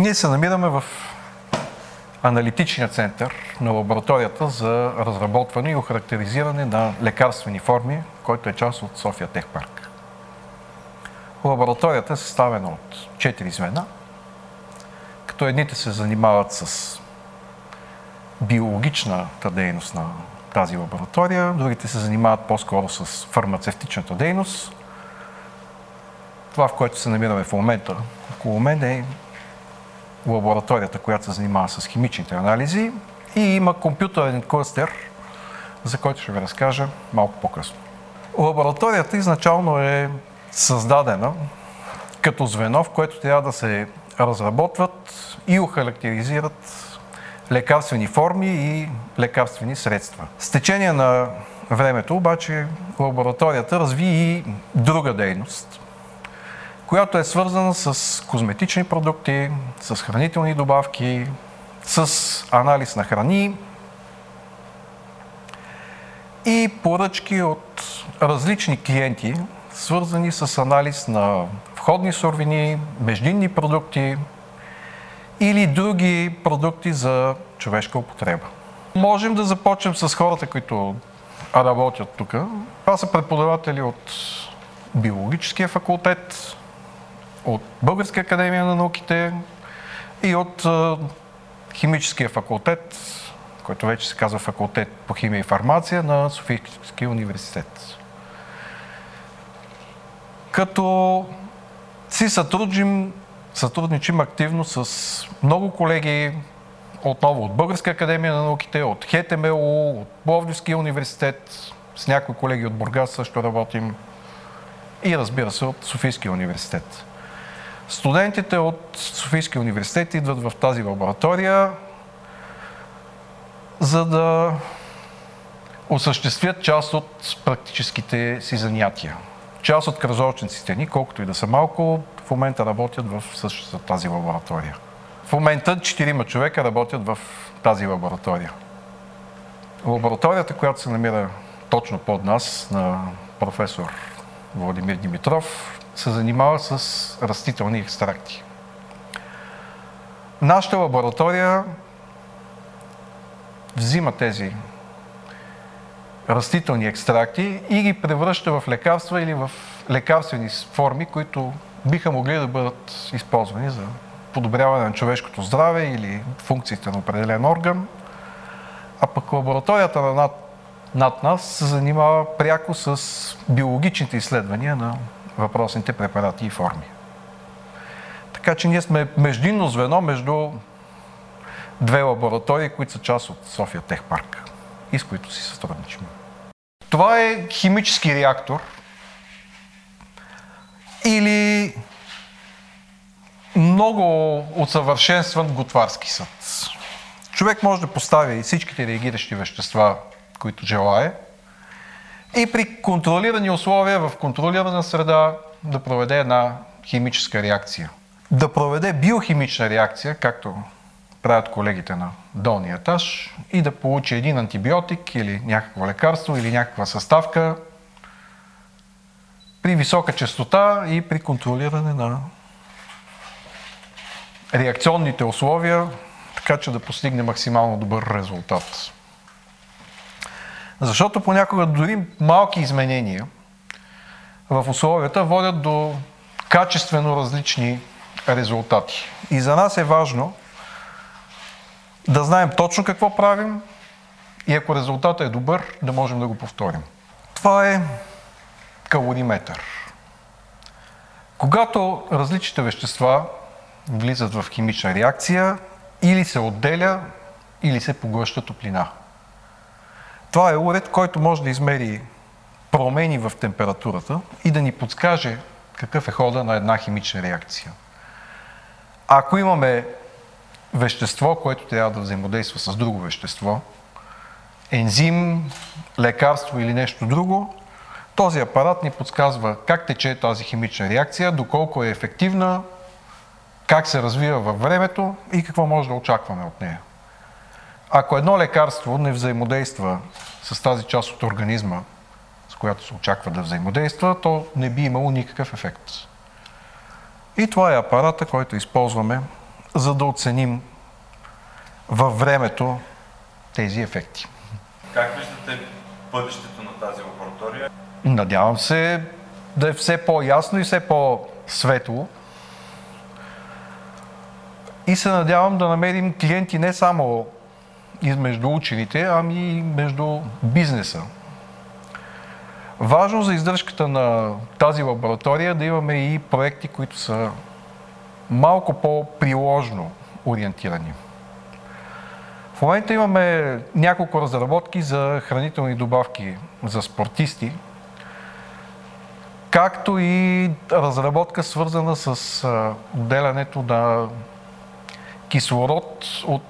Ние се намираме в аналитичния център на лабораторията за разработване и охарактеризиране на лекарствени форми, който е част от София Техпарк. Лабораторията е съставена от 4 звена, като едните се занимават с биологичната дейност на тази лаборатория, другите се занимават по-скоро с фармацевтичната дейност. Това, в което се намираме в момента около мен е лабораторията, която се занимава с химичните анализи и има компютърен клъстер, за който ще ви разкажа малко по-късно. Лабораторията изначално е създадена като звено, в което трябва да се разработват и охарактеризират лекарствени форми и лекарствени средства. С течение на времето обаче лабораторията разви и друга дейност, която е свързана с козметични продукти, с хранителни добавки, с анализ на храни и поръчки от различни клиенти, свързани с анализ на входни суровини, междинни продукти или други продукти за човешка употреба. Можем да започнем с хората, които работят тук. Това са преподаватели от биологическия факултет, от Българска академия на науките и от химическия факултет, който вече се казва факултет по химия и фармация на Софийския университет. Като си сътрудничим, сътрудничим активно с много колеги, отново от Българска академия на науките, от ХТМУ, от Пловдивския университет, с някои колеги от Бургас също работим и разбира се от Софийския университет. Студентите от Софийския университет идват в тази лаборатория, за да осъществят част от практическите си занятия. Част от кръжочниците ни, колкото и да са малко, в момента работят в същата тази лаборатория. В момента четирима човека работят в тази лаборатория. Лабораторията, която се намира точно под нас, на професор Владимир Димитров, се занимава с растителни екстракти. Нашата лаборатория взима тези растителни екстракти и ги превръща в лекарства или в лекарствени форми, които биха могли да бъдат използвани за подобряване на човешкото здраве или функциите на определен орган. А пък лабораторията на над, над нас се занимава пряко с биологичните изследвания на въпросните препарати и форми. Така че ние сме междинно звено между две лаборатории, които са част от София Техпарк и с които си сътрудничим. Това е химически реактор или много усъвършенстван готварски съд. Човек може да постави всичките реагиращи вещества, които желае, и при контролирани условия, в контролирана среда, да проведе една химическа реакция. Да проведе биохимична реакция, както правят колегите на долния етаж, и да получи един антибиотик или някакво лекарство или някаква съставка при висока частота и при контролиране на реакционните условия, така че да постигне максимално добър резултат. Защото понякога дори малки изменения в условията водят до качествено различни резултати. И за нас е важно да знаем точно какво правим и ако резултатът е добър, да можем да го повторим. Това е калориметър. Когато различните вещества влизат в химична реакция, или се отделя, или се поглъща топлина. Това е уред, който може да измери промени в температурата и да ни подскаже какъв е хода на една химична реакция. Ако имаме вещество, което трябва да взаимодейства с друго вещество, ензим, лекарство или нещо друго, този апарат ни подсказва как тече тази химична реакция, доколко е ефективна, как се развива във времето и какво може да очакваме от нея. Ако едно лекарство не взаимодейства с тази част от организма, с която се очаква да взаимодейства, то не би имало никакъв ефект. И това е апарата, който използваме за да оценим във времето тези ефекти. Как виждате бъдещето на тази лаборатория? Надявам се да е все по-ясно и все по-светло. И се надявам да намерим клиенти не само измежду учените, ами и между бизнеса. Важно за издръжката на тази лаборатория е да имаме и проекти, които са малко по-приложно ориентирани. В момента имаме няколко разработки за хранителни добавки за спортисти, както и разработка свързана с отделянето на кислород от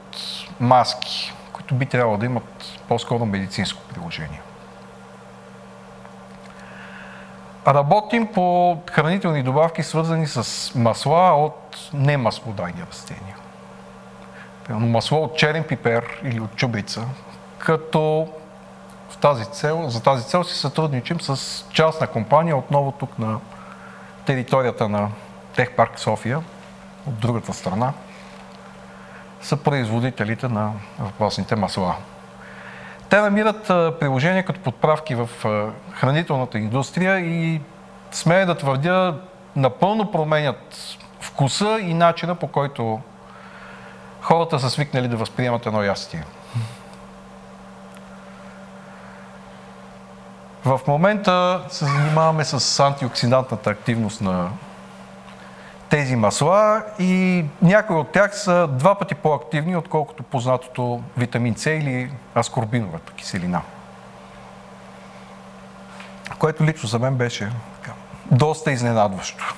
маски, които би трябвало да имат по-скоро медицинско приложение. Работим по хранителни добавки, свързани с масла от немаслодайни растения. Примерно масло от черен пипер или от чубрица, като в тази цел, за тази цел си сътрудничим с частна компания, отново тук на територията на Техпарк София, от другата страна, са производителите на въпросните масла. Те намират приложение като подправки в хранителната индустрия и смея да твърдя, напълно променят вкуса и начина по който хората са свикнали да възприемат едно ястие. В момента се занимаваме с антиоксидантната активност на тези масла и някои от тях са два пъти по-активни, отколкото познатото витамин С или аскорбиновата киселина. Което лично за мен беше доста изненадващо.